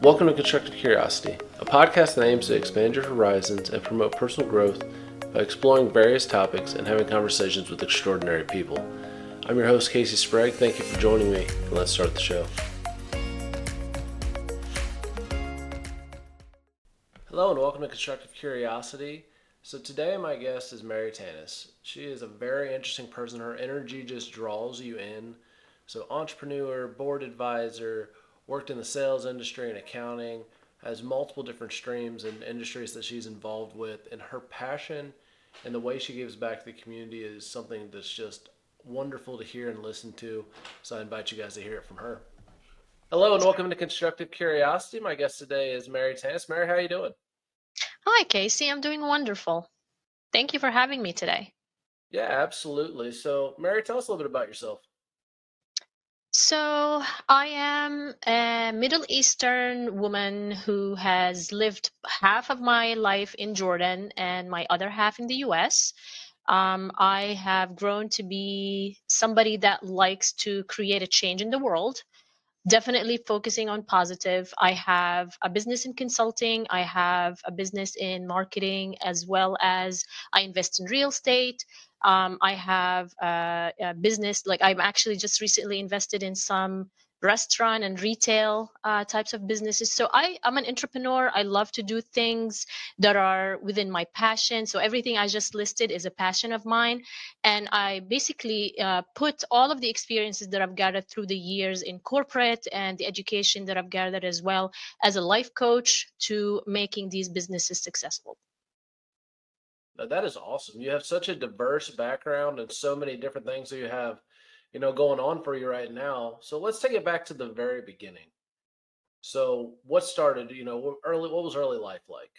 Welcome to Constructive Curiosity, a podcast that aims to expand your horizons and promote personal growth by exploring various topics and having conversations with extraordinary people. I'm your host, Casey Sprague. Thank you for joining me, and let's start the show. Hello, and welcome to Constructive Curiosity. So, today my guest is Mary Tannous. She is a very interesting person. Her energy just draws you in. So, entrepreneur, board advisor, worked in the sales industry and accounting, has multiple different streams and industries that she's involved with, and her passion and the way she gives back to the community is something that's just wonderful to hear and listen to. So I invite you guys to hear it from her. Hello and welcome to Constructive Curiosity. My guest today is Mary Tannous. Mary, how are you doing? Hi, Casey. I'm doing wonderful. Thank you for having me today. Yeah, absolutely. So, Mary, tell us a little bit about yourself. So, I am a Middle Eastern woman who has lived half of my life in Jordan and my other half in the US. Um, I have grown to be somebody that likes to create a change in the world, definitely focusing on positive. I have a business in consulting, I have a business in marketing, as well as I invest in real estate. Um, I have a, business, like I'm actually just recently invested in some restaurant and retail uh, types of businesses. So I, I'm an entrepreneur. I love to do things that are within my passion. So everything I just listed is a passion of mine. And I basically uh, put all of the experiences that I've gathered through the years in corporate and the education that I've gathered as well as a life coach to making these businesses successful. That is awesome. You have such a diverse background and so many different things that you have, you know, going on for you right now. So let's take it back to the very beginning. So what started, you know, early what was early life like?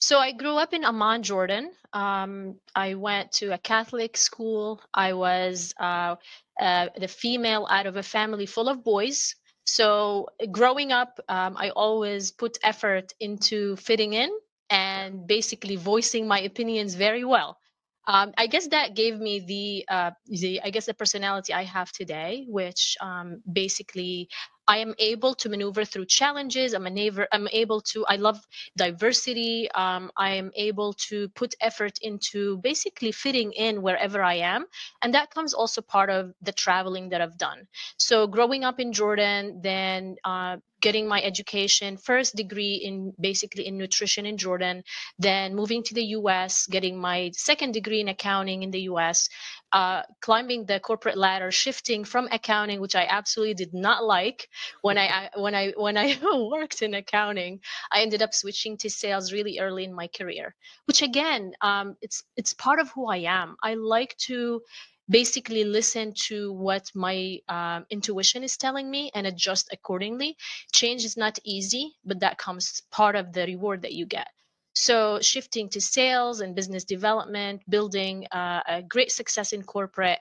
So I grew up in Amman, Jordan. Um, I went to a Catholic school. I was uh, uh, the female out of a family full of boys. So growing up, um, I always put effort into fitting in and basically voicing my opinions very well. Um, I guess that gave me the uh, the I guess the personality I have today, which um, basically I am able to maneuver through challenges. I'm, able, I'm able to, I love diversity. Um, I am able to put effort into basically fitting in wherever I am. And that comes also part of the traveling that I've done. So growing up in Jordan, then uh, getting my education first degree in basically in nutrition in jordan then moving to the us getting my second degree in accounting in the us uh, climbing the corporate ladder, shifting from accounting, which I absolutely did not like when I when I when I worked in accounting. I ended up switching to sales really early in my career, which again, um, it's it's part of who I am. I like to basically listen to what my um, intuition is telling me and adjust accordingly. Change is not easy, but that comes part of the reward that you get. So shifting to sales and business development, building uh, a great success in corporate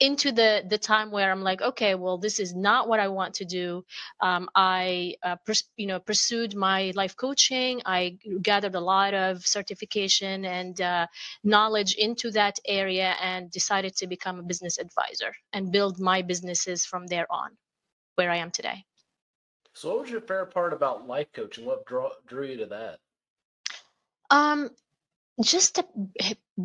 into the the time where I'm like, okay, well, this is not what I want to do. Um, I, uh, pers- you know, pursued my life coaching. I gathered a lot of certification and uh, knowledge into that area, and decided to become a business advisor and build my businesses from there on, where I am today. So, what was your favorite part about life coaching? What drew drew you to that? Um, just a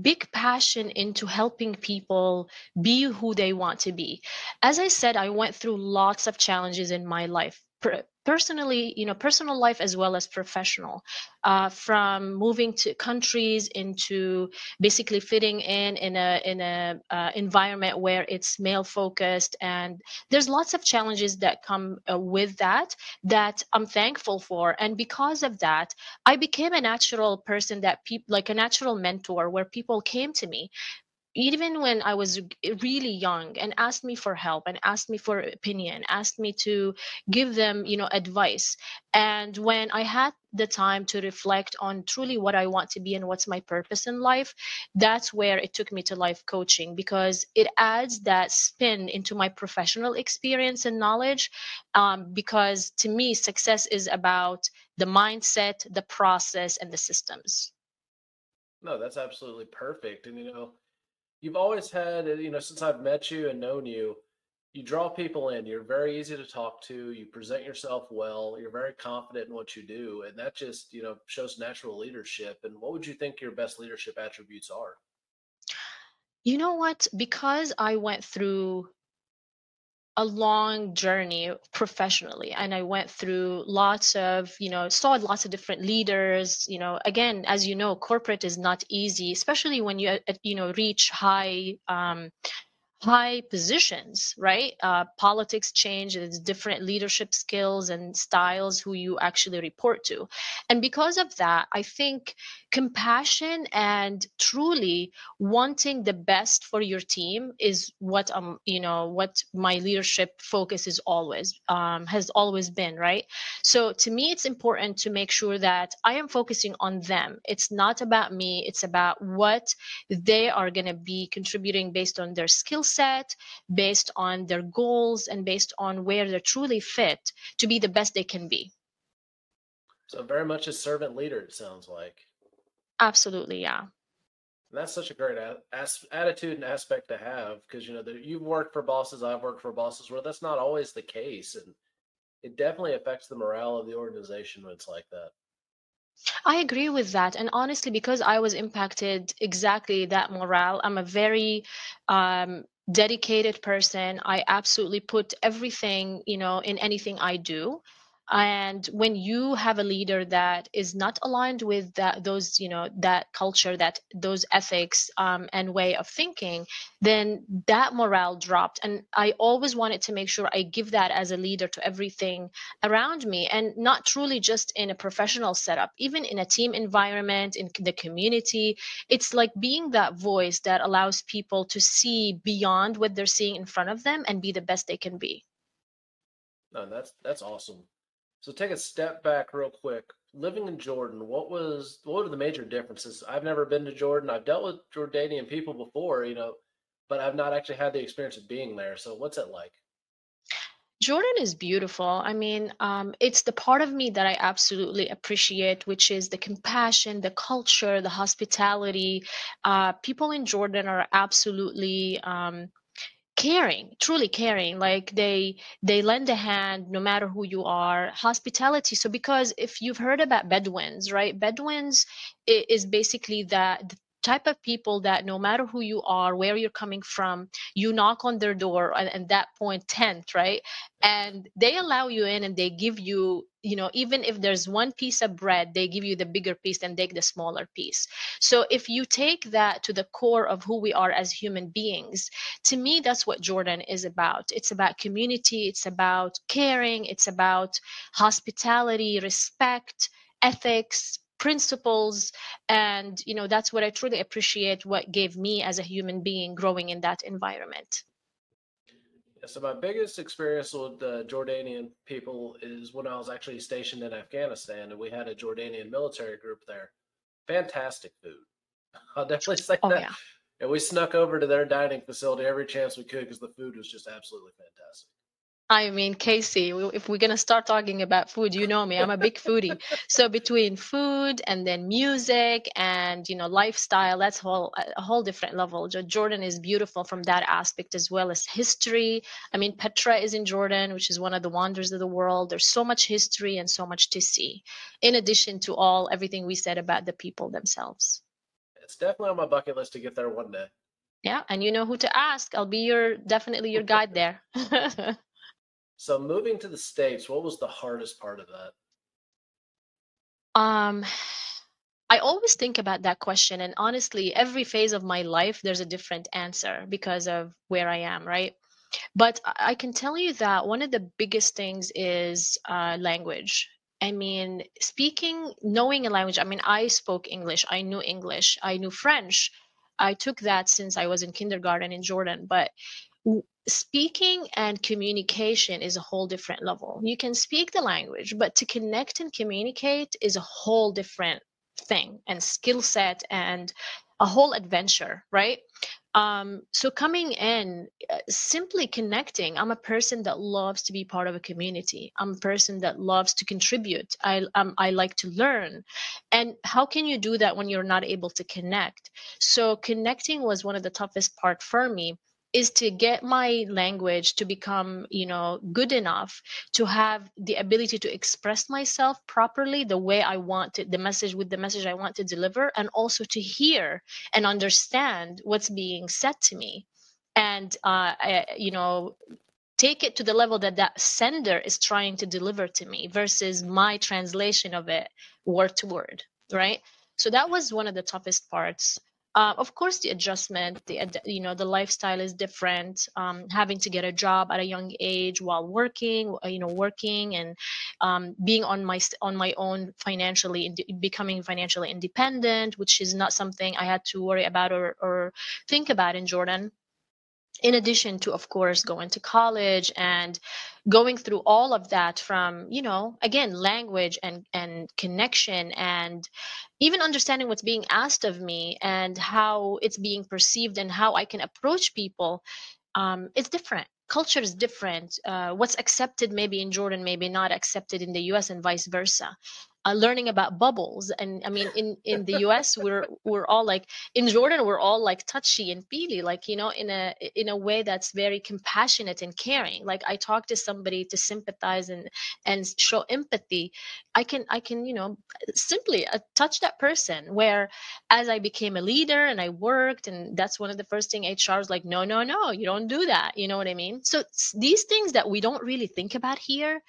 big passion into helping people be who they want to be. As I said, I went through lots of challenges in my life personally you know personal life as well as professional uh, from moving to countries into basically fitting in in a in a uh, environment where it's male focused and there's lots of challenges that come uh, with that that i'm thankful for. And because of that i became a natural person that people like a natural mentor where people came to me even when I was really young and asked me for help and asked me for opinion, asked me to give them, you know, advice. And when I had the time to reflect on truly what I want to be and what's my purpose in life, that's where it took me to life coaching because it adds that spin into my professional experience and knowledge. Um, because to me, success is about the mindset, the process, and the systems. No, that's absolutely perfect. And, you know, you've always had, uh, you know, since I've met you and known you, you draw people in. You're very easy to talk to. You present yourself well. You're very confident in what you do, and that just you know shows natural leadership. And what would you think your best leadership attributes are? You know what? Because I went through a long journey professionally and i went through lots of you know saw lots of different leaders you know again as you know corporate is not easy especially when you uh, you know reach high um, high positions, right? Uh, politics change, there's different leadership skills and styles who you actually report to. And because of that, I think compassion and truly wanting the best for your team is what um you know what my leadership focus is always um, has always been right so to me it's important to make sure that i am focusing on them it's not about me it's about what they are going to be contributing based on their skill set based on their goals and based on where they're truly fit to be the best they can be so very much a servant leader it sounds like Absolutely, yeah. And that's such a great a- as- attitude and aspect to have because you know the, you've worked for bosses, I've worked for bosses where that's not always the case, and it definitely affects the morale of the organization when it's like that. I agree with that. And honestly, because I was impacted exactly that morale, I'm a very um, dedicated person. I absolutely put everything, you know, in anything I do and when you have a leader that is not aligned with that those you know that culture that those ethics um, and way of thinking then that morale dropped. And i always wanted to make sure i give that as a leader to everything around me and not truly just in a professional setup even in a team environment in the community. It's like being that voice that allows people to see beyond what they're seeing in front of them and be the best they can be. No that's that's awesome so take a step back real quick. Living in Jordan, what was what are the major differences? I've never been to Jordan. I've dealt with Jordanian people before, you know, but I've not actually had the experience of being there. So what's it like? Jordan is beautiful. I mean, um, it's the part of me that I absolutely appreciate, which is the compassion, the culture, the hospitality. Uh, people in Jordan are absolutely um, caring truly caring like they they lend a hand no matter who you are hospitality. So because if you've heard about bedouins right bedouins is basically that type of people that no matter who you are, where you're coming from, you knock on their door and at that point tent, right? And they allow you in and they give you, you know, even if there's one piece of bread, they give you the bigger piece and take the smaller piece. So if you take that to the core of who we are as human beings, to me, that's what Jordan is about. It's about community, it's about caring, it's about hospitality, respect, ethics, principles and you know that's what i truly appreciate what gave me as a human being growing in that environment. Yeah, so my biggest experience with the jordanian people is when i was actually stationed in afghanistan and we had a jordanian military group there. Fantastic food. I'll definitely say oh, that. yeah. and we snuck over to their dining facility every chance we could because the food was just absolutely fantastic I mean, Casey, if we're gonna start talking about food, you know me, I'm a big foodie. So between food and then music and you know lifestyle, that's whole a whole different level. Jordan is beautiful from that aspect as well as history. I mean, Petra is in Jordan, which is one of the wonders of the world. There's so much history and so much to see, in addition to all everything we said about the people themselves. It's definitely on my bucket list to get there one day. Yeah, and you know who to ask. I'll be your definitely your guide there. So moving to the States, what was the hardest part of that? Um, I always think about that question, and honestly, every phase of my life, there's a different answer because of where I am, right? But I can tell you that one of the biggest things is uh, language. I mean, speaking, knowing a language. I mean, I spoke English, I knew English, I knew French. I took that since I was in kindergarten in Jordan, but speaking and communication is a whole different level. You can speak the language, but to connect and communicate is a whole different thing and skill set and a whole adventure, right? Um, so coming in, uh, simply connecting. I'm a person that loves to be part of a community. I'm a person that loves to contribute. I um, I like to learn, and how can you do that when you're not able to connect? So connecting was one of the toughest part for me is to get my language to become you know good enough to have the ability to express myself properly the way i want to the message with the message i want to deliver and also to hear and understand what's being said to me. And uh, I, you know take it to the level that that sender is trying to deliver to me versus my translation of it word to word right? So that was one of the toughest parts uh, of course the adjustment the you know the lifestyle is different. Um, having to get a job at a young age while working uh, you know working and um, being on my on my own financially becoming financially independent which is not something i had to worry about or, or think about in jordan in addition to of course going to college and going through all of that from you know again language and and connection and even understanding what's being asked of me and how it's being perceived and how i can approach people um, it's different. Culture is different. Uh, what's accepted maybe in jordan maybe not accepted in the us and vice versa uh, learning about bubbles and i mean in in the us we're we're all like in jordan we're all like touchy and feely like you know in a in a way that's very compassionate and caring. Like i talk to somebody to sympathize and and show empathy i can i can you know simply uh, touch that person where as i became a leader and i worked and that's one of the first thing hr was like no no no you don't do that. You know what i mean? So these things that we don't really think about here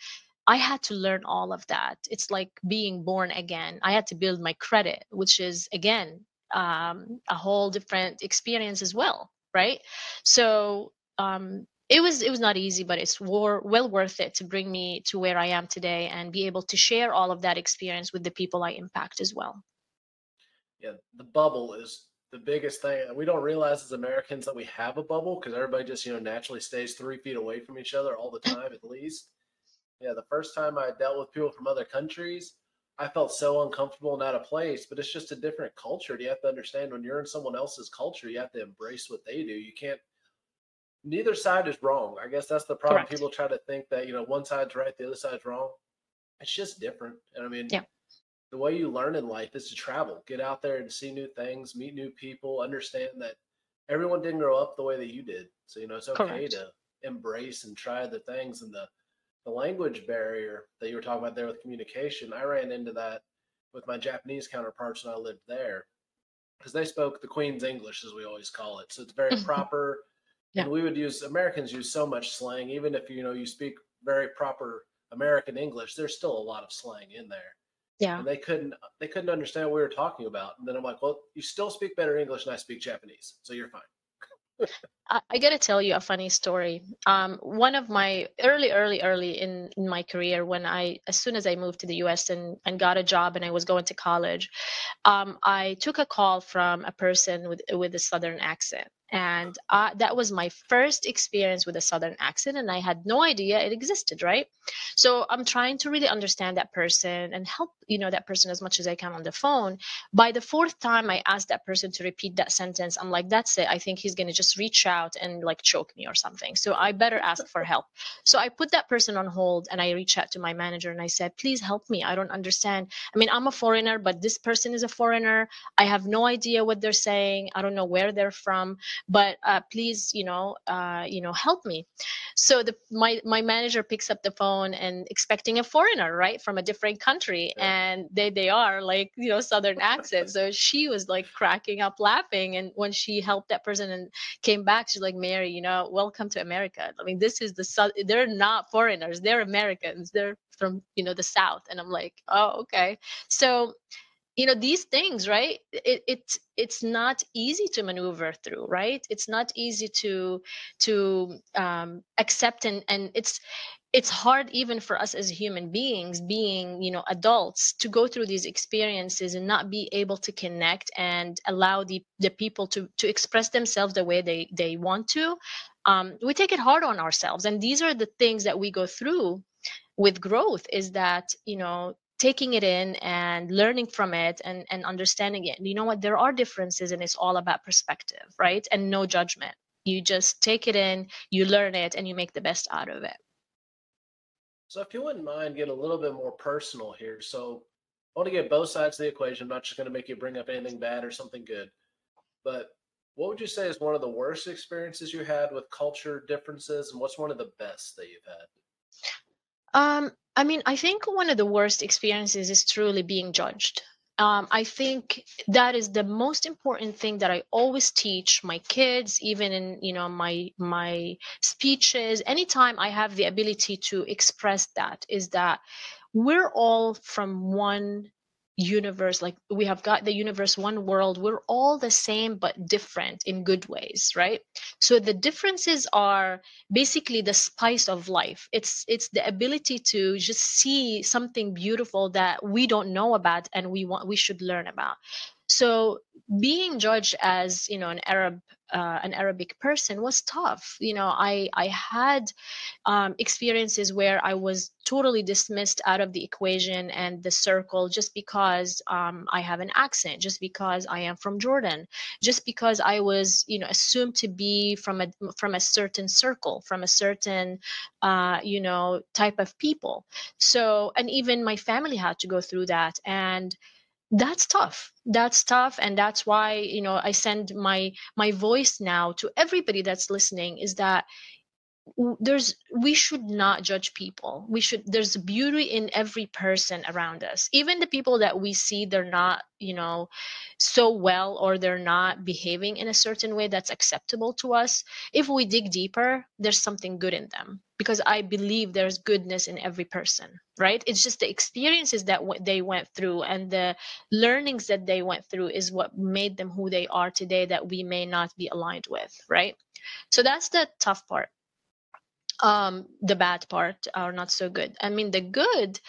I had to learn all of that. It's like being born again. I had to build my credit, which is again um, a whole different experience as well, right? So um, it was it was not easy, but it's war, well worth it to bring me to where I am today and be able to share all of that experience with the people I impact as well. Yeah, the bubble is the biggest thing. We don't realize as Americans that we have a bubble because everybody just you know naturally stays three feet away from each other all the time at least. Yeah, the first time I dealt with people from other countries, I felt so uncomfortable and out of place, but it's just a different culture. You have to understand when you're in someone else's culture, you have to embrace what they do. You can't neither side is wrong. I guess that's the problem. Correct. People try to think that, you know, one side's right, the other side's wrong. It's just different. And I mean, yeah. the way you learn in life is to travel, get out there and see new things, meet new people, understand that everyone didn't grow up the way that you did. So, you know, it's okay Correct. to embrace and try the things and the the language barrier that you were talking about there with communication, I ran into that with my Japanese counterparts when I lived there because they spoke the Queen's English, as we always call it. So it's very mm-hmm. proper. yeah. And we would use Americans use so much slang, even if you know you speak very proper American English, there's still a lot of slang in there. Yeah. And they couldn't they couldn't understand what we were talking about. And then I'm like, well, you still speak better English than I speak Japanese, so you're fine. I, I got to tell you a funny story. Um, one of my early, early, early in, in my career, when I, as soon as I moved to the U.S. and, and got a job and I was going to college, um, I took a call from a person with with a Southern accent, and uh, that was my first experience with a southern accent and i had no idea it existed right so i'm trying to really understand that person and help you know that person as much as i can on the phone. By the fourth time i asked that person to repeat that sentence i'm like that's it. I think he's going to just reach out and like choke me or something. So i better ask for help. So i put that person on hold and i reached out to my manager and i said please help me. I don't understand. I mean i'm a foreigner but this person is a foreigner. I have no idea what they're saying. I don't know where they're from but uh, please you know uh, you know help me. So the my my manager picks up the phone and expecting a foreigner right from a different country yeah. and they they are like you know southern accent. So she was like cracking up laughing and when she helped that person and came back she's like mary you know welcome to america. I mean this is the south they're not foreigners they're americans they're from you know the south. And i'm like oh okay. So you know these things right it, it it's not easy to maneuver through right? It's not easy to to um, accept and and it's it's hard even for us as human beings being you know adults to go through these experiences and not be able to connect and allow the the people to to express themselves the way they they want to. Um, we take it hard on ourselves and these are the things that we go through with growth is that you know taking it in and learning from it and and understanding it. You know what? There are differences and it's all about perspective right? And no judgment. You just take it in you learn it and you make the best out of it so if you wouldn't mind get a little bit more personal here so i want to get both sides of the equation i'm not just going to make you bring up anything bad or something good but what would you say is one of the worst experiences you had with culture differences, and what's one of the best that you've had? Um, I mean, I think one of the worst experiences is truly being judged. Um, I think that is the most important thing that I always teach my kids, even in you know my my speeches. Anytime I have the ability to express that, is that we're all from one universe like we have got the universe one world we're all the same but different in good ways right? So the differences are basically the spice of life. It's it's the ability to just see something beautiful that we don't know about and we want we should learn about. So being judged as you know an arab uh, an arabic person was tough. You know i i had um, experiences where i was totally dismissed out of the equation and the circle just because um, i have an accent just because i am from jordan just because i was you know assumed to be from a from a certain circle from a certain uh, you know type of people. So and even my family had to go through that. And that's tough. That's tough and that's why you know i send my my voice now to everybody that's listening is that there's we should not judge people. We should there's beauty in every person around us. Even the people that we see they're not you know so well or they're not behaving in a certain way that's acceptable to us. If we dig deeper there's something good in them because i believe there's goodness in every person right? It's just the experiences that w- they went through and the learnings that they went through is what made them who they are today that we may not be aligned with right? So that's the tough part um the bad part are not so good. I mean the good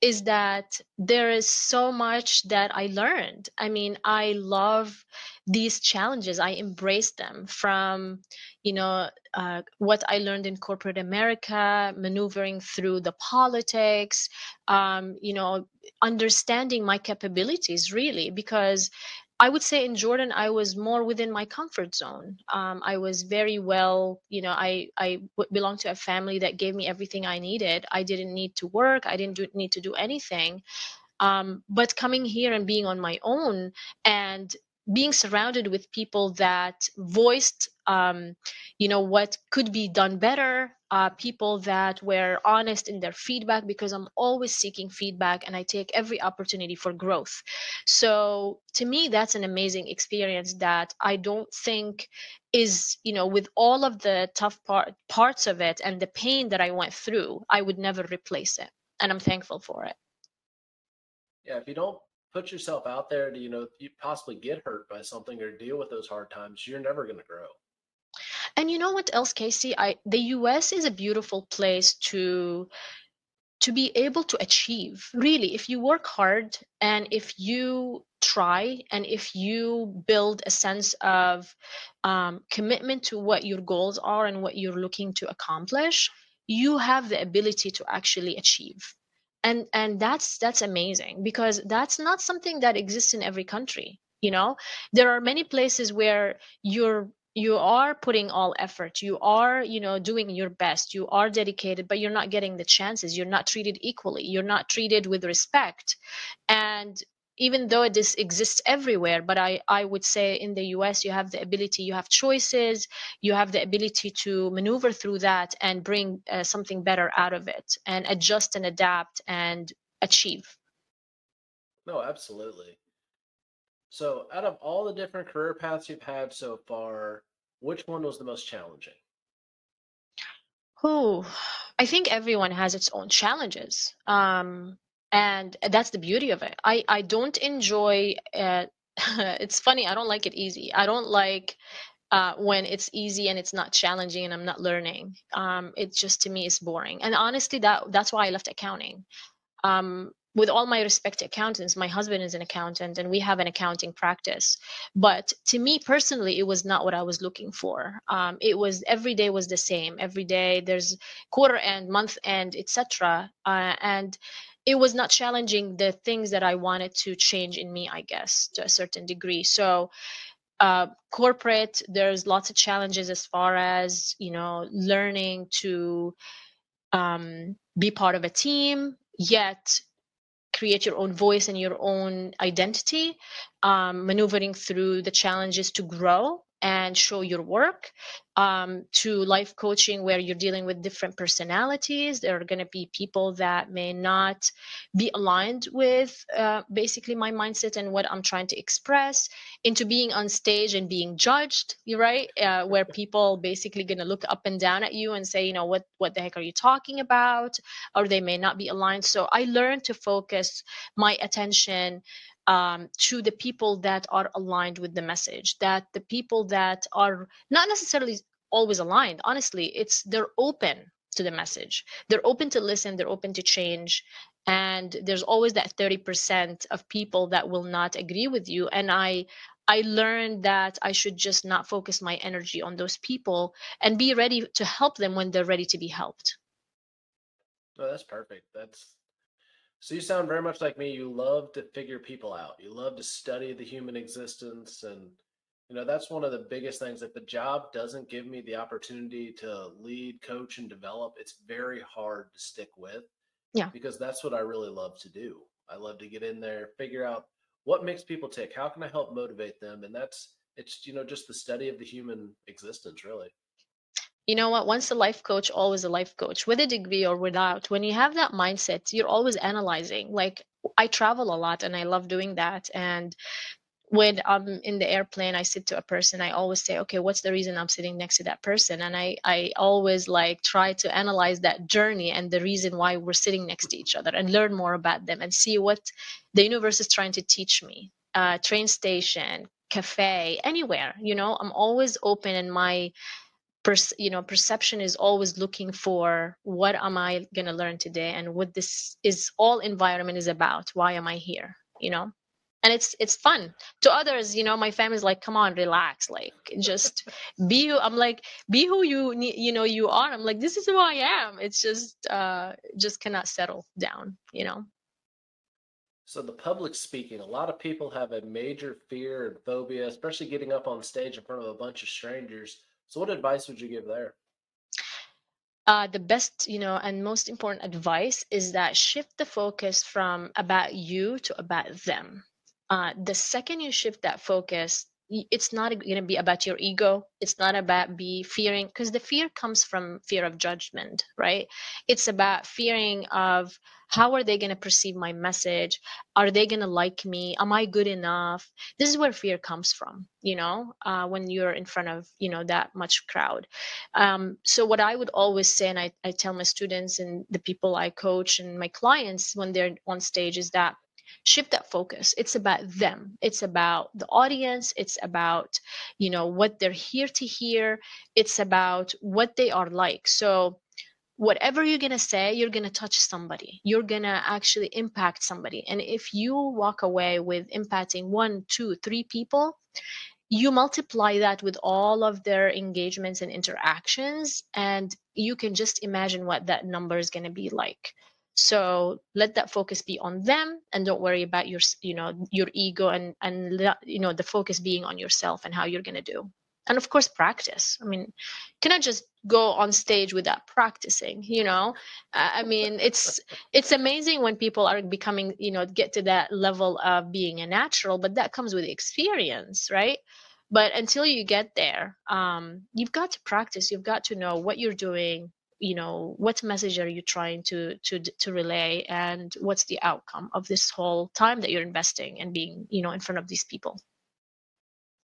is that there is so much that i learned. I mean i love these challenges. I embrace them from you know uh, what i learned in corporate america maneuvering through the politics um, you know understanding my capabilities really because I would say in Jordan, I was more within my comfort zone. Um, I was very well, you know, I, I belonged to a family that gave me everything I needed. I didn't need to work. I didn't do, need to do anything. Um, but coming here and being on my own and being surrounded with people that voiced um, you know what could be done better uh, people that were honest in their feedback because i'm always seeking feedback and i take every opportunity for growth. So to me that's an amazing experience that i don't think is you know with all of the tough part, parts of it and the pain that i went through i would never replace it and i'm thankful for it. Yeah if you don't put yourself out there to you know you possibly get hurt by something or deal with those hard times you're never going to grow. And you know what else casey? I the us is a beautiful place to to be able to achieve. Really if you work hard and if you try and if you build a sense of um, commitment to what your goals are and what you're looking to accomplish you have the ability to actually achieve and and that's that's amazing because that's not something that exists in every country you know? There are many places where you're you are putting all effort you are you know doing your best you are dedicated but you're not getting the chances you're not treated equally you're not treated with respect and even though it this exists everywhere but i i would say in the us you have the ability you have choices you have the ability to maneuver through that and bring uh, something better out of it and adjust and adapt and achieve. No absolutely. So out of all the different career paths you've had so far which one was the most challenging? Oh i think everyone has its own challenges. Um and that's the beauty of it. I i don't enjoy uh, it's funny i don't like it easy. I don't like uh, when it's easy and it's not challenging and i'm not learning. Um, it just to me is boring. And honestly that that's why i left accounting. Um, with all my respect to accountants my husband is an accountant and we have an accounting practice. But to me personally it was not what i was looking for. Um, it was every day was the same. Every day there's quarter end month end etc uh, and it was not challenging the things that I wanted to change in me, I guess, to a certain degree. So, uh, corporate, there's lots of challenges as far as you know, learning to um, be part of a team, yet create your own voice and your own identity, um, maneuvering through the challenges to grow and show your work um, to life coaching where you're dealing with different personalities. There are going to be people that may not be aligned with uh, basically my mindset and what i'm trying to express into being on stage and being judged right uh, where people basically going to look up and down at you and say you know what what the heck are you talking about? or they may not be aligned. So i learned to focus my attention um, to the people that are aligned with the message that the people that are not necessarily always aligned. Honestly it's they're open to the message. They're open to listen they're open to change and there's always that 30% of people that will not agree with you. And i i learned that i should just not focus my energy on those people and be ready to help them when they're ready to be helped. Oh that's perfect. That's so you sound very much like me. You love to figure people out. You love to study the human existence and you know that's one of the biggest things if the job doesn't give me the opportunity to lead, coach and develop, it's very hard to stick with. Yeah. Because that's what I really love to do. I love to get in there, figure out what makes people tick. How can I help motivate them? And that's it's you know just the study of the human existence really you know what? Once a life coach always a life coach with a degree or without when you have that mindset you're always analyzing. Like i travel a lot and i love doing that and when i'm in the airplane i sit to a person i always say okay what's the reason i'm sitting next to that person? And i i always like try to analyze that journey and the reason why we're sitting next to each other and learn more about them and see what the universe is trying to teach me. Uh, train station cafe anywhere you know? I'm always open in my pers- you know perception is always looking for what am i going to learn today and what this is all environment is about. Why am i here you know? And it's it's fun. To others you know my family's like come on relax like just be who i'm like be who you you know you are. I'm like this is who i am. It's just uh just cannot settle down you know? So the public speaking a lot of people have a major fear and phobia especially getting up on stage in front of a bunch of strangers so, what advice would you give there? Uh, the best, you know, and most important advice is that shift the focus from about you to about them. Uh, the second you shift that focus, it's not going to be about your ego. It's not about be fearing because the fear comes from fear of judgment right? It's about fearing of how are they going to perceive my message? Are they going to like me? Am i good enough? This is where fear comes from you know uh, when you're in front of you know that much crowd. Um, so what i would always say and I, I tell my students and the people i coach and my clients when they're on stage is that shift that focus. It's about them. It's about the audience. It's about you know what they're here to hear. It's about what they are like. So whatever you're going to say you're going to touch somebody. You're going to actually impact somebody. And if you walk away with impacting one two three people you multiply that with all of their engagements and interactions and you can just imagine what that number is going to be like so let that focus be on them and don't worry about your you know your ego and and you know the focus being on yourself and how you're going to do. And of course practice. I mean cannot just go on stage without practicing you know? I mean it's it's amazing when people are becoming you know get to that level of being a natural but that comes with experience right? But until you get there um, you've got to practice. You've got to know what you're doing you know what message are you trying to to to relay and what's the outcome of this whole time that you're investing and being you know in front of these people?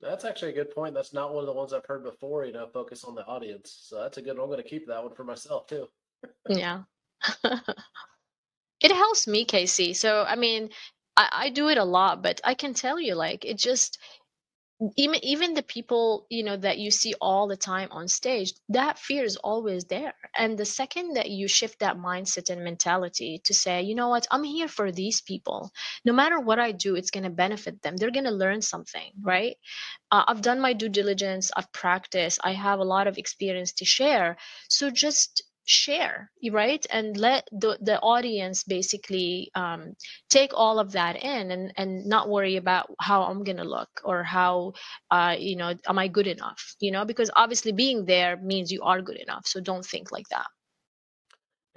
That's actually a good point. That's not one of the ones i've heard before you know focus on the audience. So that's a good one. I'm going to keep that one for myself too. Yeah. It helps me casey so i mean I, I do it a lot but i can tell you like it just even even the people you know that you see all the time on stage that fear is always there. And the second that you shift that mindset and mentality to say you know what? I'm here for these people. No matter what i do it's going to benefit them. They're going to learn something right? Uh, i've done my due diligence i've practiced i have a lot of experience to share. So just share right and let the, the audience basically um, take all of that in and, and not worry about how i'm going to look or how uh, you know am i good enough you know because obviously being there means you are good enough so don't think like that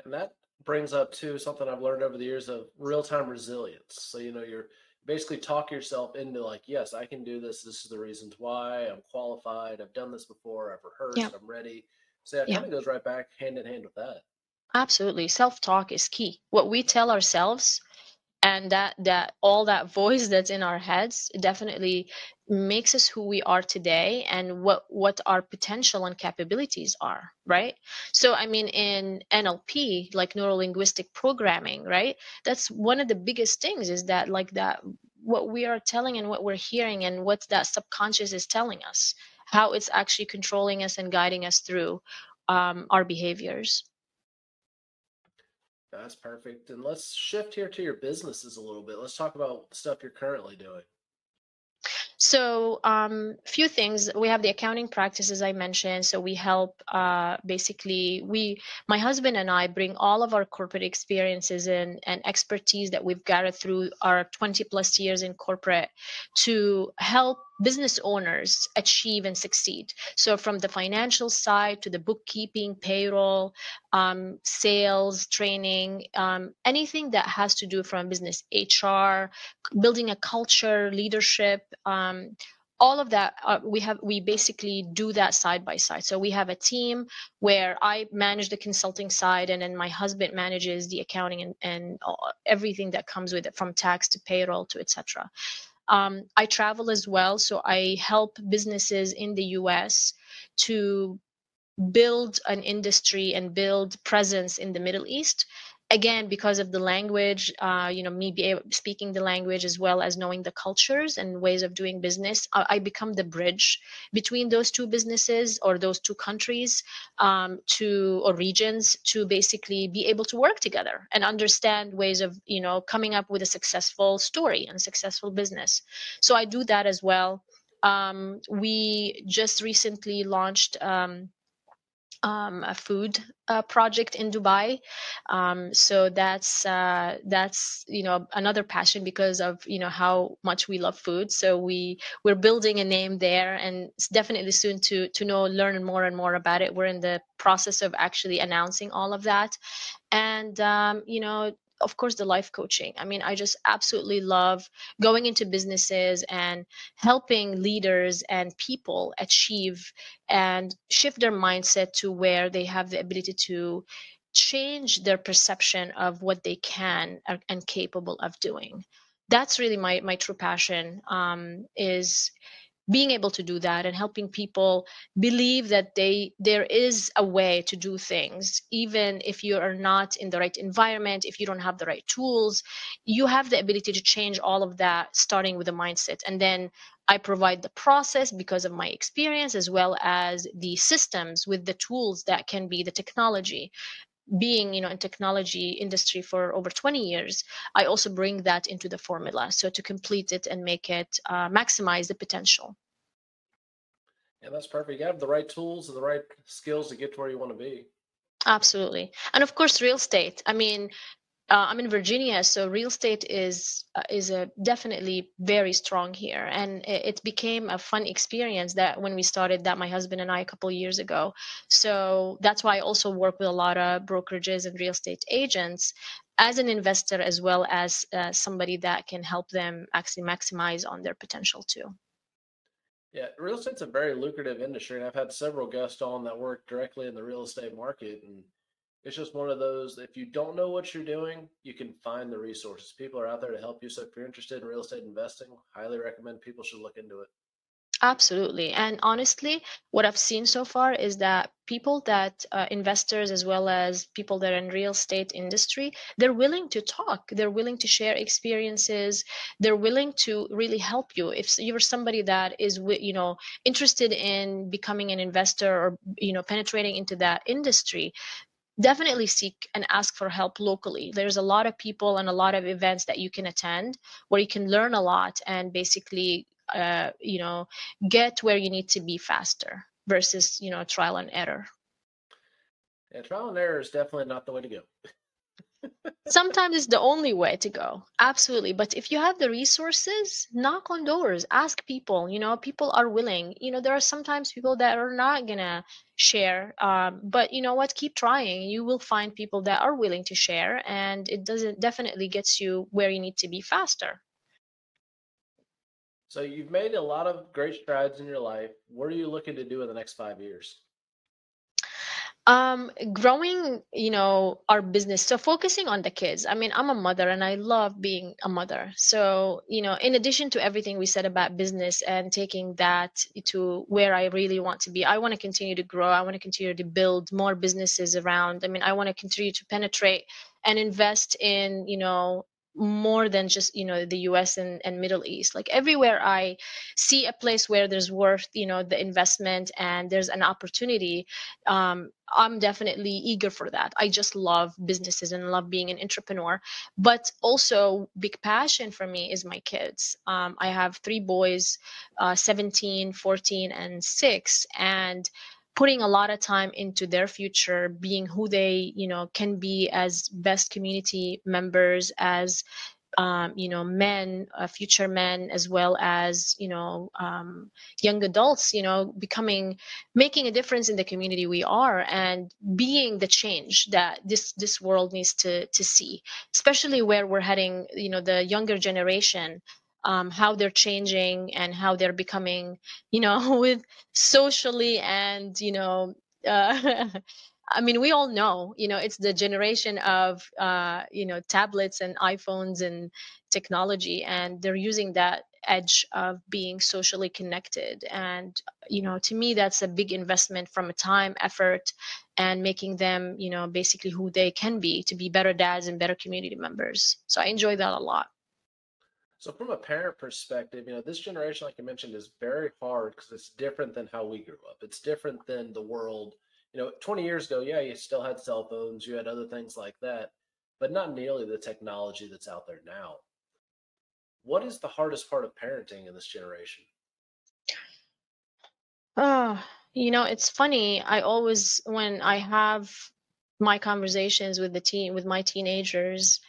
and that brings up too something i've learned over the years of real-time resilience so you know you're basically talk yourself into like, yes, I can do this. This is the reasons why I'm qualified. I've done this before. I've rehearsed. Yeah. I'm ready. So yeah, it Yeah. kind of goes right back hand in hand with that. Absolutely. Self-talk is key. What we tell ourselves and that that all that voice that's in our heads definitely makes us who we are today and what what our potential and capabilities are right so i mean in nlp like neuro linguistic programming right that's one of the biggest things is that like that what we are telling and what we're hearing and what that subconscious is telling us how it's actually controlling us and guiding us through um, our behaviors That's perfect. And let's shift here to your businesses a little bit. Let's talk about stuff you're currently doing. So, um, few things. We have the accounting practices I mentioned. So we help. Uh, basically, we, my husband and I, bring all of our corporate experiences and and expertise that we've gathered through our 20 plus years in corporate to help business owners achieve and succeed. So from the financial side to the bookkeeping, payroll, um, sales, training, um, anything that has to do from business HR, building a culture, leadership. Um, all of that uh, we have we basically do that side by side so we have a team where i manage the consulting side and then my husband manages the accounting and, and everything that comes with it from tax to payroll to etc um, I travel as well, so I help businesses in the US to build an industry and build presence in the Middle East. Again, because of the language, uh, you know, me able, speaking the language as well as knowing the cultures and ways of doing business, I, I become the bridge between those two businesses or those two countries um, to or regions to basically be able to work together and understand ways of you know coming up with a successful story and successful business. So I do that as well. Um, we just recently launched. Um, um, a food uh, project in Dubai. Um, so that's uh, that's you know another passion because of you know how much we love food. So we we're building a name there, and it's definitely soon to to know learn more and more about it. We're in the process of actually announcing all of that, and um, you know. Of course, the life coaching. I mean, I just absolutely love going into businesses and helping leaders and people achieve and shift their mindset to where they have the ability to change their perception of what they can and capable of doing that's really my my true passion um, is being able to do that and helping people believe that they there is a way to do things even if you are not in the right environment if you don't have the right tools you have the ability to change all of that starting with a mindset. And then i provide the process because of my experience as well as the systems with the tools that can be the technology being you know in technology industry for over 20 years i also bring that into the formula so to complete it and make it uh, maximize the potential Yeah, that's perfect. You have the right tools and the right skills to get to where you want to be. absolutely and of course real estate i mean uh, i'm in virginia so real estate is uh, is a definitely very strong here. And it, it became a fun experience that when we started that my husband and i a couple years ago. So that's why i also work with a lot of brokerages and real estate agents as an investor as well as uh, somebody that can help them actually maximize on their potential too. Yeah, real estate's a very lucrative industry, and I've had several guests on that work directly in the real estate market, and it's just one of those. If you don't know what you're doing, you can find the resources. People are out there to help you. So if you're interested in real estate investing, highly recommend people should look into it. Absolutely. And honestly, what I've seen so far is that people that uh, investors as well as people that are in real estate industry, they're willing to talk. They're willing to share experiences. They're willing to really help you. If you're somebody that is, you know, interested in becoming an investor or, you know, penetrating into that industry, definitely seek and ask for help locally. There's a lot of people and a lot of events that you can attend where you can learn a lot and basically, uh, you know, get where you need to be faster versus, you know, trial and error. Yeah, trial and error is definitely not the way to go. Sometimes it's the only way to go. Absolutely. But if you have the resources, knock on doors, ask people. You know, people are willing. You know, there are sometimes people that are not going to share. Um, but you know what? Keep trying. You will find people that are willing to share, and it doesn't definitely gets you where you need to be faster. So you've made a lot of great strides in your life. What are you looking to do in the next five years? Um, growing, you know, our business. So focusing on the kids. I mean, I'm a mother and I love being a mother. So, you know, in addition to everything we said about business and taking that to where I really want to be, I want to continue to grow. I want to continue to build more businesses around. I mean, I want to continue to penetrate and invest in, you know, more than just you know the us and, and middle east. Like everywhere i see a place where there's worth you know the investment and there's an opportunity um, i'm definitely eager for that. I just love businesses and love being an entrepreneur but also big passion for me is my kids. Um, i have three boys uh, 17 14 and 6 and putting a lot of time into their future being who they you know can be as best community members as um, you know men uh, future men as well as you know um, young adults you know becoming making a difference in the community we are and being the change that this this world needs to to see especially where we're heading you know the younger generation um, how they're changing and how they're becoming, you know, with socially and, you know, uh, I mean, we all know, you know, it's the generation of, uh, you know, tablets and iPhones and technology, and they're using that edge of being socially connected. And, you know, to me, that's a big investment from a time, effort, and making them, you know, basically who they can be to be better dads and better community members. So I enjoy that a lot. So from a parent perspective, you know, this generation, like I mentioned, is very hard because it's different than how we grew up. It's different than the world. You know, 20 years ago, yeah, you still had cell phones, you had other things like that, but not nearly the technology that's out there now. What is the hardest part of parenting in this generation? Oh, you know, it's funny. I always, when I have my conversations with the teen, with my teenagers,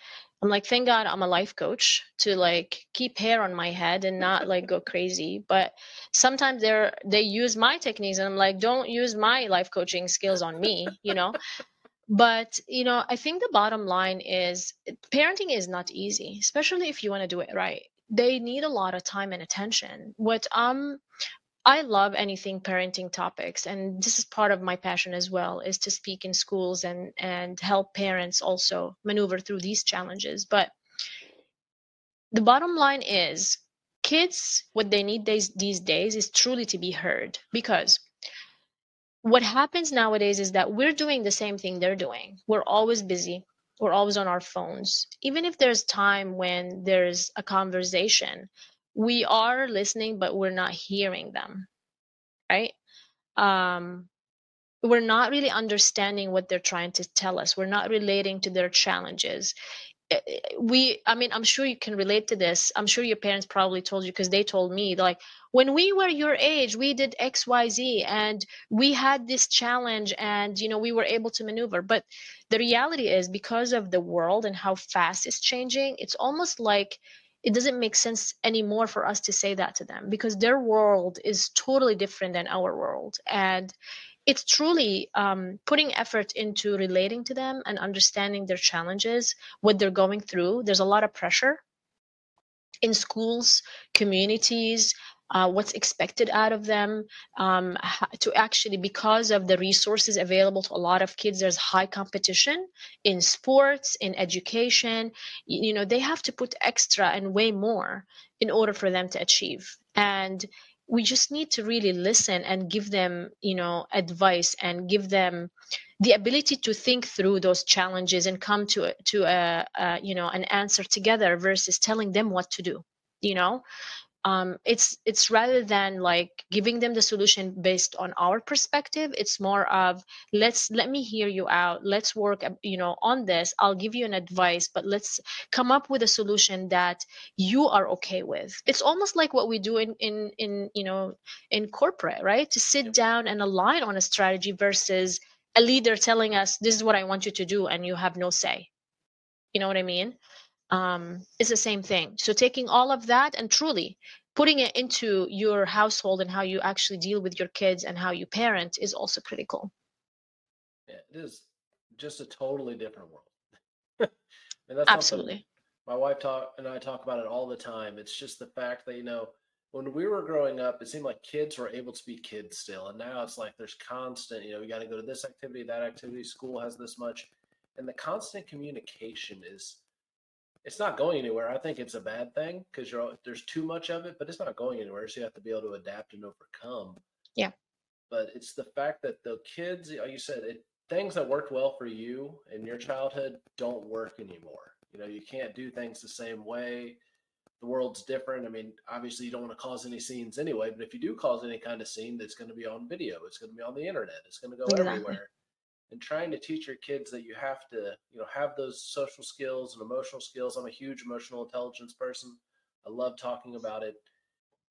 I'm like, thank God I'm a life coach to like keep hair on my head and not like go crazy. But sometimes they're they use my techniques and I'm like, don't use my life coaching skills on me, you know? But you know, I think the bottom line is eh, parenting is not easy, especially if you want to do it right. They need a lot of time and attention. What I'm I love anything parenting topics, and this is part of my passion as well, is to speak in schools and and help parents also maneuver through these challenges. But the bottom line is kids what they need these these days is truly to be heard because what happens nowadays is that we're doing the same thing they're doing. We're always busy. We're always on our phones. Even if there's time when there's a conversation, we are listening but we're not hearing them right? Um we're not really understanding what they're trying to tell us. We're not relating to their challenges. Eh, eh, we i mean i'm sure you can relate to this. I'm sure your parents probably told you because they told me like when we were your age we did xyz and we had this challenge and you know we were able to maneuver. But the reality is because of the world and how fast it's changing it's almost like it doesn't make sense anymore for us to say that to them because their world is totally different than our world. And it's truly um, putting effort into relating to them and understanding their challenges what they're going through. There's a lot of pressure in schools communities uh, what's expected out of them. Um, to actually because of the resources available to a lot of kids there's high competition in sports in education. You know they have to put extra and way more in order for them to achieve. And we just need to really listen and give them you know advice and give them the ability to think through those challenges and come to to a, a you know an answer together versus telling them what to do you know um, it's it's rather than like giving them the solution based on our perspective it's more of let's let me hear you out. Let's work you know on this. I'll give you an advice but let's come up with a solution that you are okay with. It's almost like what we do in in in you know in corporate right? To sit down and align on a strategy versus a leader telling us this is what i want you to do and you have no say. You know what i mean um, is the same thing. So taking all of that and truly putting it into your household and how you actually deal with your kids and how you parent is also critical. Yeah, it is just a totally different world. and that's absolutely my wife talk and I talk about it all the time. It's just the fact that you know when we were growing up, it seemed like kids were able to be kids still. And now it's like there's constant, you know, you got to go to this activity, that activity, school has this much. And the constant communication is, it's not going anywhere. I think it's a bad thing because you're there's too much of it, but it's not going anywhere. So you have to be able to adapt and overcome. Yeah. But it's the fact that the kids, like you said, it, things that worked well for you in your childhood don't work anymore. You know, you can't do things the same way the world's different. I mean, obviously, you don't want to cause any scenes anyway, but if you do cause any kind of scene, that's going to be on video, it's going to be on the internet, it's going to go exactly. everywhere. And trying to teach your kids that you have to, you know, have those social skills and emotional skills. I'm a huge emotional intelligence person. I love talking about it.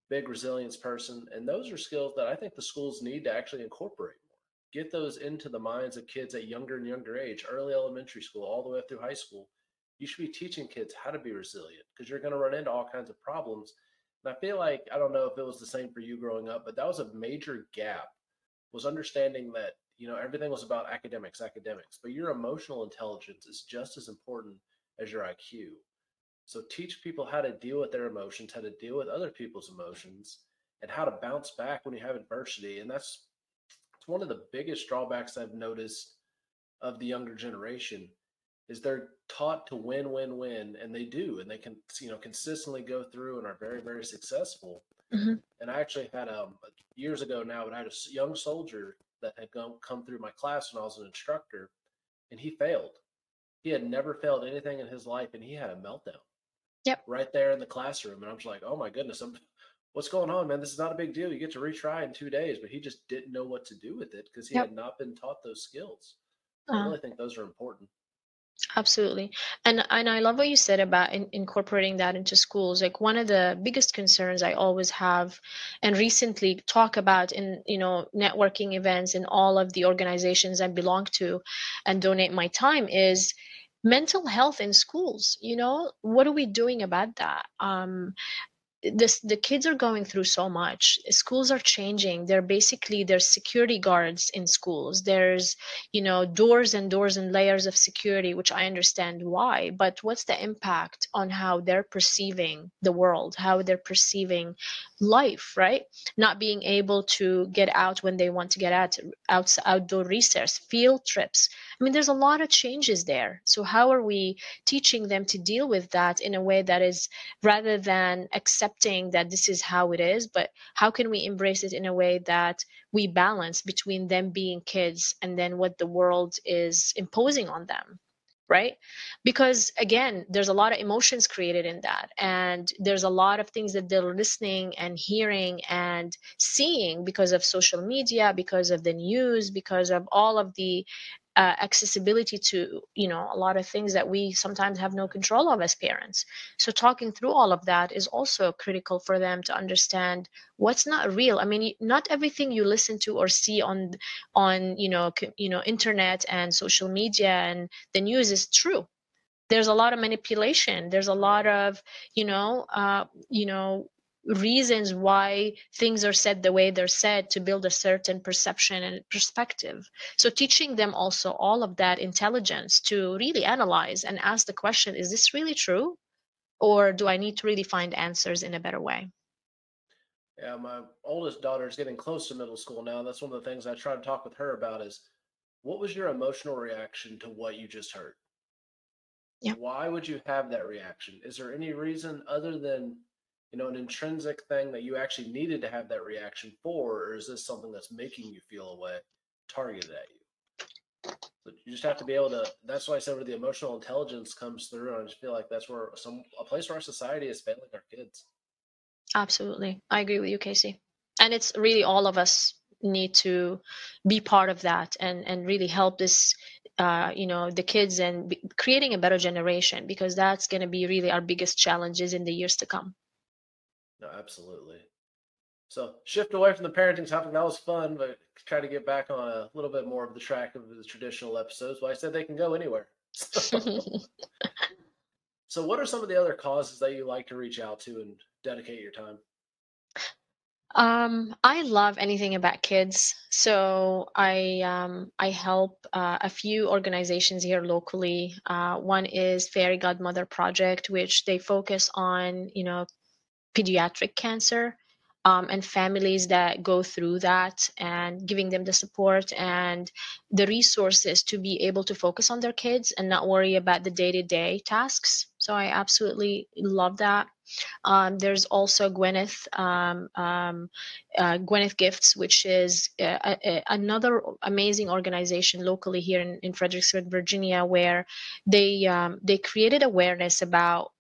Big resilience person, and those are skills that I think the schools need to actually incorporate more. Get those into the minds of kids at younger and younger age, early elementary school, all the way up through high school you should be teaching kids how to be resilient because you're going to run into all kinds of problems. And I feel like I don't know if it was the same for you growing up, but that was a major gap was understanding that you know everything was about academics, academics, but your emotional intelligence is just as important as your IQ. So teach people how to deal with their emotions, how to deal with other people's emotions, and how to bounce back when you have adversity. And that's it's one of the biggest drawbacks I've noticed of the younger generation is they're taught to win, win, win, and they do, and they can you know consistently go through and are very, very successful. Mm-hmm. And I actually had um years ago now, but I had a young soldier that had come come through my class when I was an instructor, and he failed. He had never failed anything in his life, and he had a meltdown. Yep. Right there in the classroom, and I'm just like, oh my goodness, I'm, what's going on, man? This is not a big deal. You get to retry in two days, but he just didn't know what to do with it because he yep. had not been taught those skills. Uh-huh. I really think those are important. Absolutely. And and I love what you said about in, incorporating that into schools. Like one of the biggest concerns I always have and recently talk about in, you know, networking events in all of the organizations I belong to and donate my time is mental health in schools you know what are we doing about that um this the kids are going through so much. Schools are changing. They're basically there's security guards in schools. There's you know doors and doors and layers of security which i understand why but what's the impact on how they're perceiving the world how they're perceiving life right? Not being able to get out when they want to get out, out outdoor recess field trips i mean there's a lot of changes there so how are we teaching them to deal with that in a way that is rather than accepting that this is how it is, but how can we embrace it in a way that we balance between them being kids and then what the world is imposing on them? right because again there's a lot of emotions created in that and there's a lot of things that they're listening and hearing and seeing because of social media because of the news because of all of the uh, accessibility to you know a lot of things that we sometimes have no control of as parents. So talking through all of that is also critical for them to understand what's not real. I mean not everything you listen to or see on on you know you know internet and social media and the news is true. There's a lot of manipulation. There's a lot of you know uh, you know reasons why things are said the way they're said to build a certain perception and perspective. So, teaching them also all of that intelligence to really analyze and ask the question is this really true? Or do I need to really find answers in a better way? Yeah, my oldest daughter is getting close to middle school now. That's one of the things I try to talk with her about is what was your emotional reaction to what you just heard? Yeah. Why would you have that reaction? Is there any reason other than you know, an intrinsic thing that you actually needed to have that reaction for, or is this something that's making you feel a way targeted at you? But you just have to be able to. That's why I said where the emotional intelligence comes through, and I just feel like that's where some a place where our society is failing our kids. Absolutely, I agree with you, Casey. And it's really all of us need to be part of that and and really help this uh, you know the kids and creating a better generation because that's going to be really our biggest challenges in the years to come no, absolutely. So shift away from the parenting topic. That was fun, but try to get back on a little bit more of the track of the traditional episodes. Well, I said they can go anywhere. so, what are some of the other causes that you like to reach out to and dedicate your time? Um, I love anything about kids. So I um, I help uh, a few organizations here locally. Uh, one is Fairy Godmother Project, which they focus on you know pediatric cancer um, and families that go through that and giving them the support and the resources to be able to focus on their kids and not worry about the day-to-day tasks. So i absolutely love that. Um, there's also Gwyneth um, um, uh, Gwyneth's Gift, which is uh, a, another amazing organization locally here in, in Fredericksburg, Virginia, where they um, they created awareness about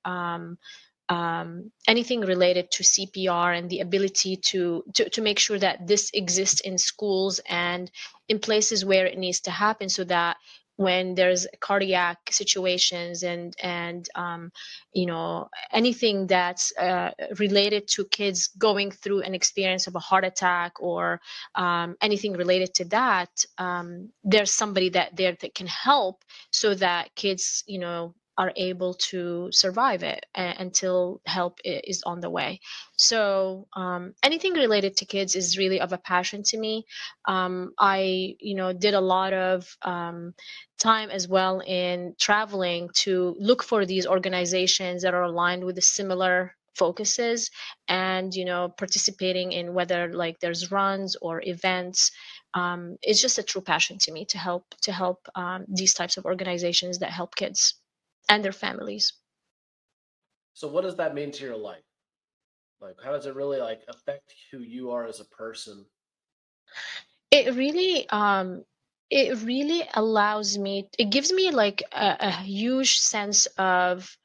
um, anything related to CPR and the ability to, to to make sure that this exists in schools and in places where it needs to happen, so that when there's cardiac situations and and um, you know anything that's uh, related to kids going through an experience of a heart attack or um, anything related to that um, there's somebody that there that can help so that kids you know are able to survive it uh, until help is on the way. So um, anything related to kids is really of a passion to me. Um, I, you know, did a lot of um, time as well in traveling to look for these organizations that are aligned with the similar focuses and you know participating in whether like there's runs or events um, it's just a true passion to me to help to help um, these types of organizations that help kids and their families. So what does that mean to your life? Like how does it really like affect who you are as a person? It really um it really allows me it gives me like a, a huge sense of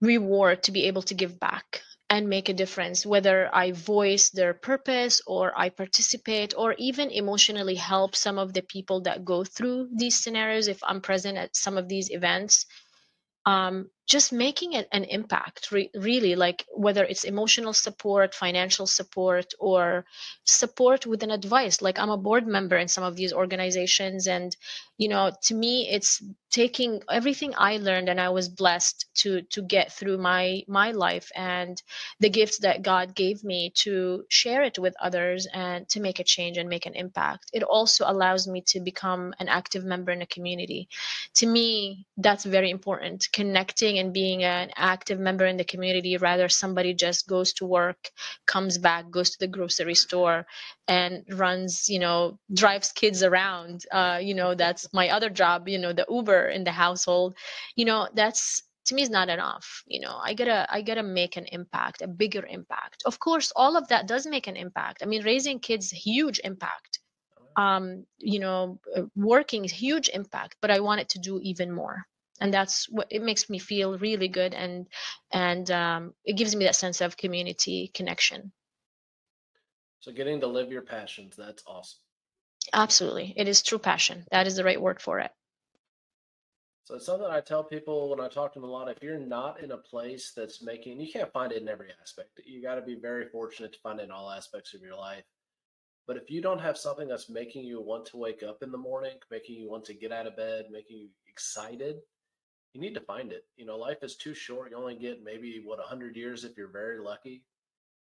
reward to be able to give back and make a difference whether i voice their purpose or i participate or even emotionally help some of the people that go through these scenarios if i'm present at some of these events um, just making it an impact re- really like whether it's emotional support financial support or support with an advice. Like i'm a board member in some of these organizations and you know to me it's taking everything i learned and i was blessed to to get through my my life and the gifts that god gave me to share it with others and to make a change and make an impact. It also allows me to become an active member in a community. To me that's very important. Connecting and being an active member in the community rather somebody just goes to work comes back goes to the grocery store and runs you know drives kids around. Uh, you know that's my other job you know the uber in the household. You know that's to me is not enough. You know i gotta i gotta make an impact a bigger impact. Of course all of that does make an impact. I mean raising kids huge impact. Um you know uh, working is huge impact but i want it to do even more and that's what it makes me feel really good and and um, it gives me that sense of community connection. So getting to live your passions that's awesome. Absolutely. It is true passion. That is the right word for it. So it's something i tell people when i talk to them a lot if you're not in a place that's making you can't find it in every aspect. You got to be very fortunate to find it in all aspects of your life. But if you don't have something that's making you want to wake up in the morning making you want to get out of bed making you excited you need to find it. You know, life is too short. You only get maybe what 100 years if you're very lucky.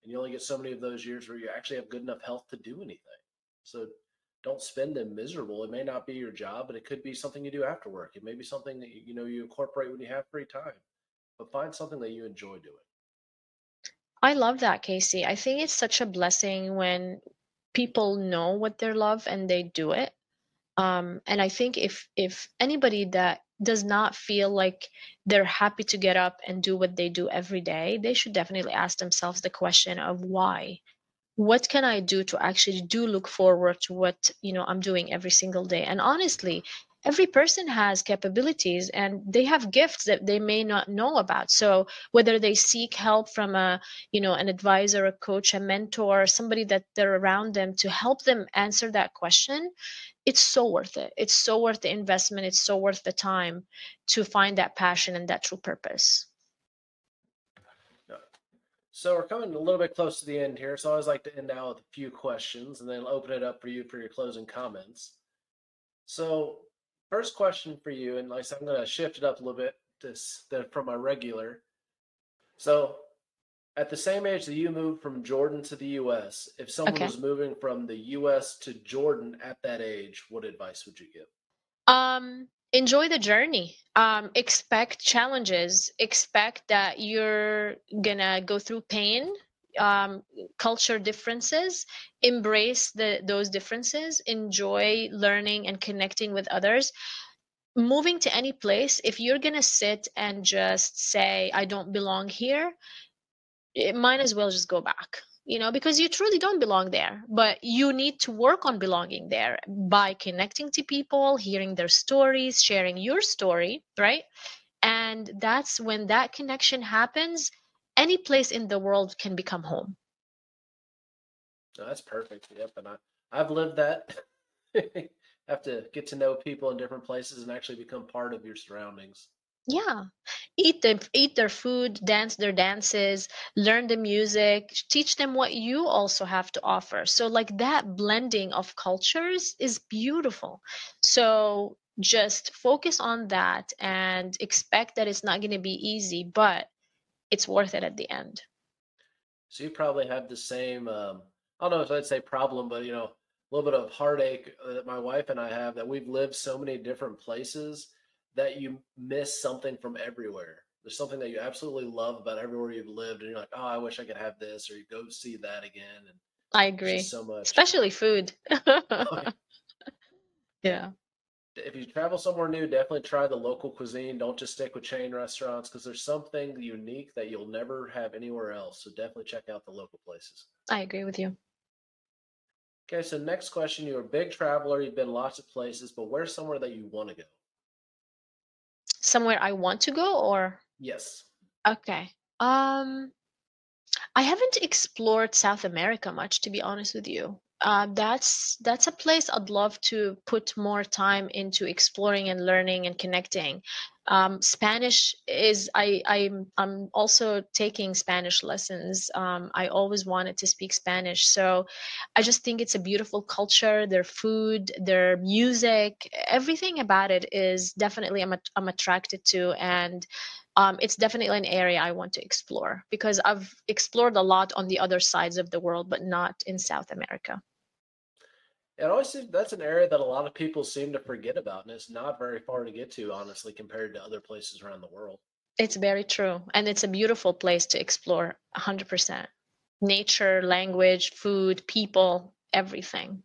And you only get so many of those years where you actually have good enough health to do anything. So don't spend them miserable. It may not be your job, but it could be something you do after work. It may be something that you know you incorporate when you have free time. But find something that you enjoy doing. I love that, Casey. I think it's such a blessing when people know what they love and they do it. Um, and I think if if anybody that does not feel like they're happy to get up and do what they do every day, they should definitely ask themselves the question of why. What can I do to actually do look forward to what you know I'm doing every single day? And honestly, every person has capabilities and they have gifts that they may not know about. So whether they seek help from a you know an advisor a coach a mentor somebody that they're around them to help them answer that question it's so worth it. It's so worth the investment. It's so worth the time to find that passion and that true purpose. So we're coming a little bit close to the end here so i always like to end out with a few questions and then open it up for you for your closing comments. So First question for you, and like I'm going to shift it up a little bit to, from my regular. So, at the same age that you moved from Jordan to the U.S., if someone okay. was moving from the U.S. to Jordan at that age, what advice would you give? Um, enjoy the journey. Um, expect challenges. Expect that you're gonna go through pain um, culture differences embrace the those differences enjoy learning and connecting with others. Moving to any place if you're to sit and just say i don't belong here it might as well just go back you know because you truly don't belong there. But you need to work on belonging there by connecting to people hearing their stories sharing your story right? And that's when that connection happens any place in the world can become home No, that's perfect. Yep, and I I've lived that. Have to get to know people in different places and actually become part of your surroundings. yeah eat them eat their food dance their dances learn the music teach them what you also have to offer so like that blending of cultures is beautiful so just focus on that and expect that it's not going to be easy but it's worth it at the end. So you probably have the same um, I don't know if I'd say problem, but you know, a little bit of heartache uh, that my wife and I have that we've lived so many different places that you miss something from everywhere. There's something that you absolutely love about everywhere you've lived, and you're like, oh, I wish I could have this, or you go see that again, and i agree. so much. especially food. Yeah if you travel somewhere new, definitely try the local cuisine. Don't just stick with chain restaurants because there's something unique that you'll never have anywhere else. So definitely check out the local places. i agree with you Okay, so next question. You're a big traveler, you've been lots of places, but where's somewhere that you want to go? somewhere i want to go or Yes. okay um I haven't explored South America much, to be honest with you. Uh, that's that's a place I'd love to put more time into exploring and learning and connecting. Um, Spanish is I I'm I'm also taking Spanish lessons. Um, I always wanted to speak Spanish, so I just think it's a beautiful culture. Their food, their music, everything about it is definitely I'm I'm attracted to, and um, it's definitely an area I want to explore because I've explored a lot on the other sides of the world, but not in South America. It always seems that's an area that a lot of people seem to forget about, and it's not very far to get to, honestly, compared to other places around the world. It's very true. And it's a beautiful place to explore 100%. Nature, language, food, people, everything.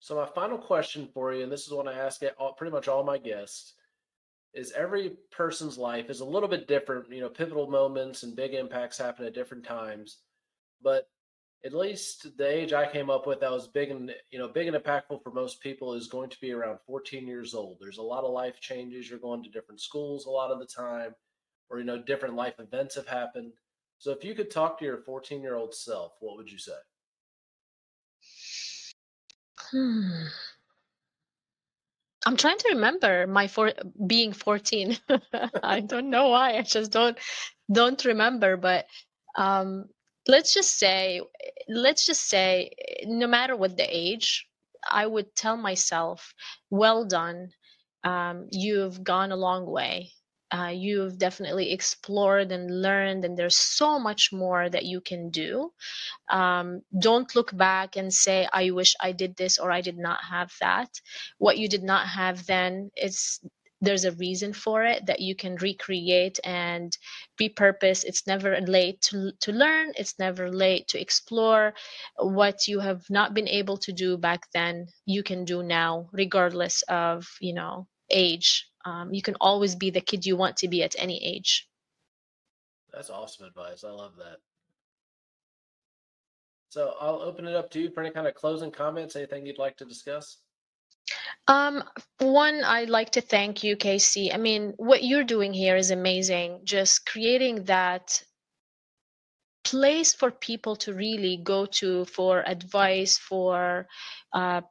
So my final question for you, and this is what I ask all, pretty much all my guests, is every person's life is a little bit different. You know, pivotal moments and big impacts happen at different times, but at least the age I came up with that was big and you know big and impactful for most people is going to be around 14 years old. There's a lot of life changes. You're going to different schools a lot of the time, or you know different life events have happened. So if you could talk to your 14 year old self, what would you say? Hmm. I'm trying to remember my for being 14. I don't know why. I just don't don't remember, but um let's just say let's just say no matter what the age, I would tell myself, well done. Um, you've gone a long way. Uh, you've definitely explored and learned, and there's so much more that you can do um, don't look back and say i wish i did this or i did not have that what you did not have then is there's a reason for it that you can recreate and repurpose it's never late to, to learn it's never late to explore what you have not been able to do back then you can do now regardless of you know age um, you can always be the kid you want to be at any age That's awesome advice. I love that. So I'll open it up to you for any kind of closing comments, anything you'd like to discuss. Um, one, I'd like to thank you, Casey. I mean, what you're doing here is amazing. Just creating that place for people to really go to for advice, for uh,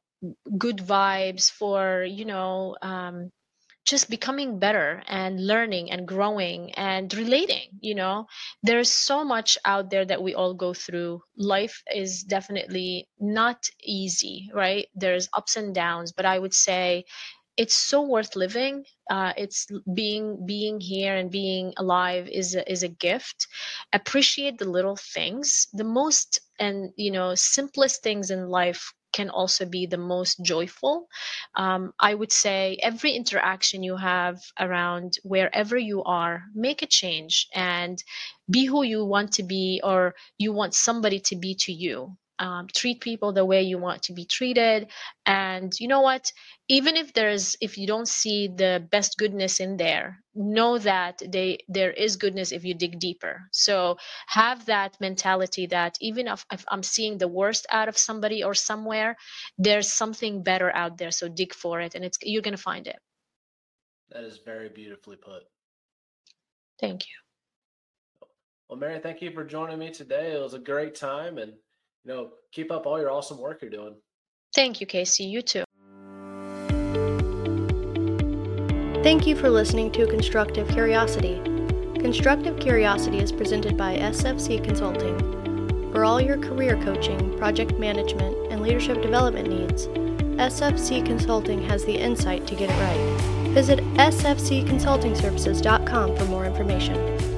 good vibes, for, you know, um, just becoming better and learning and growing and relating you know? There's so much out there that we all go through. Life is definitely not easy right? There's ups and downs but i would say it's so worth living. Uh, it's being being here and being alive is a, is a gift. Appreciate the little things. The most and you know simplest things in life can also be the most joyful. Um, I would say every interaction you have around wherever you are, make a change and be who you want to be or you want somebody to be to you um, treat people the way you want to be treated. And you know what? Even if there's if you don't see the best goodness in there know that they there is goodness if you dig deeper. So have that mentality that even if, if i'm seeing the worst out of somebody or somewhere there's something better out there. So dig for it and it's you're going to find it. That is very beautifully put. Thank you. Well mary thank you for joining me today. It was a great time and you know, keep up all your awesome work you're doing. Thank you, Casey. You too. Thank you for listening to Constructive Curiosity. Constructive Curiosity is presented by SFC Consulting. For all your career coaching, project management, and leadership development needs, SFC Consulting has the insight to get it right. Visit sfcconsultingservices.com for more information.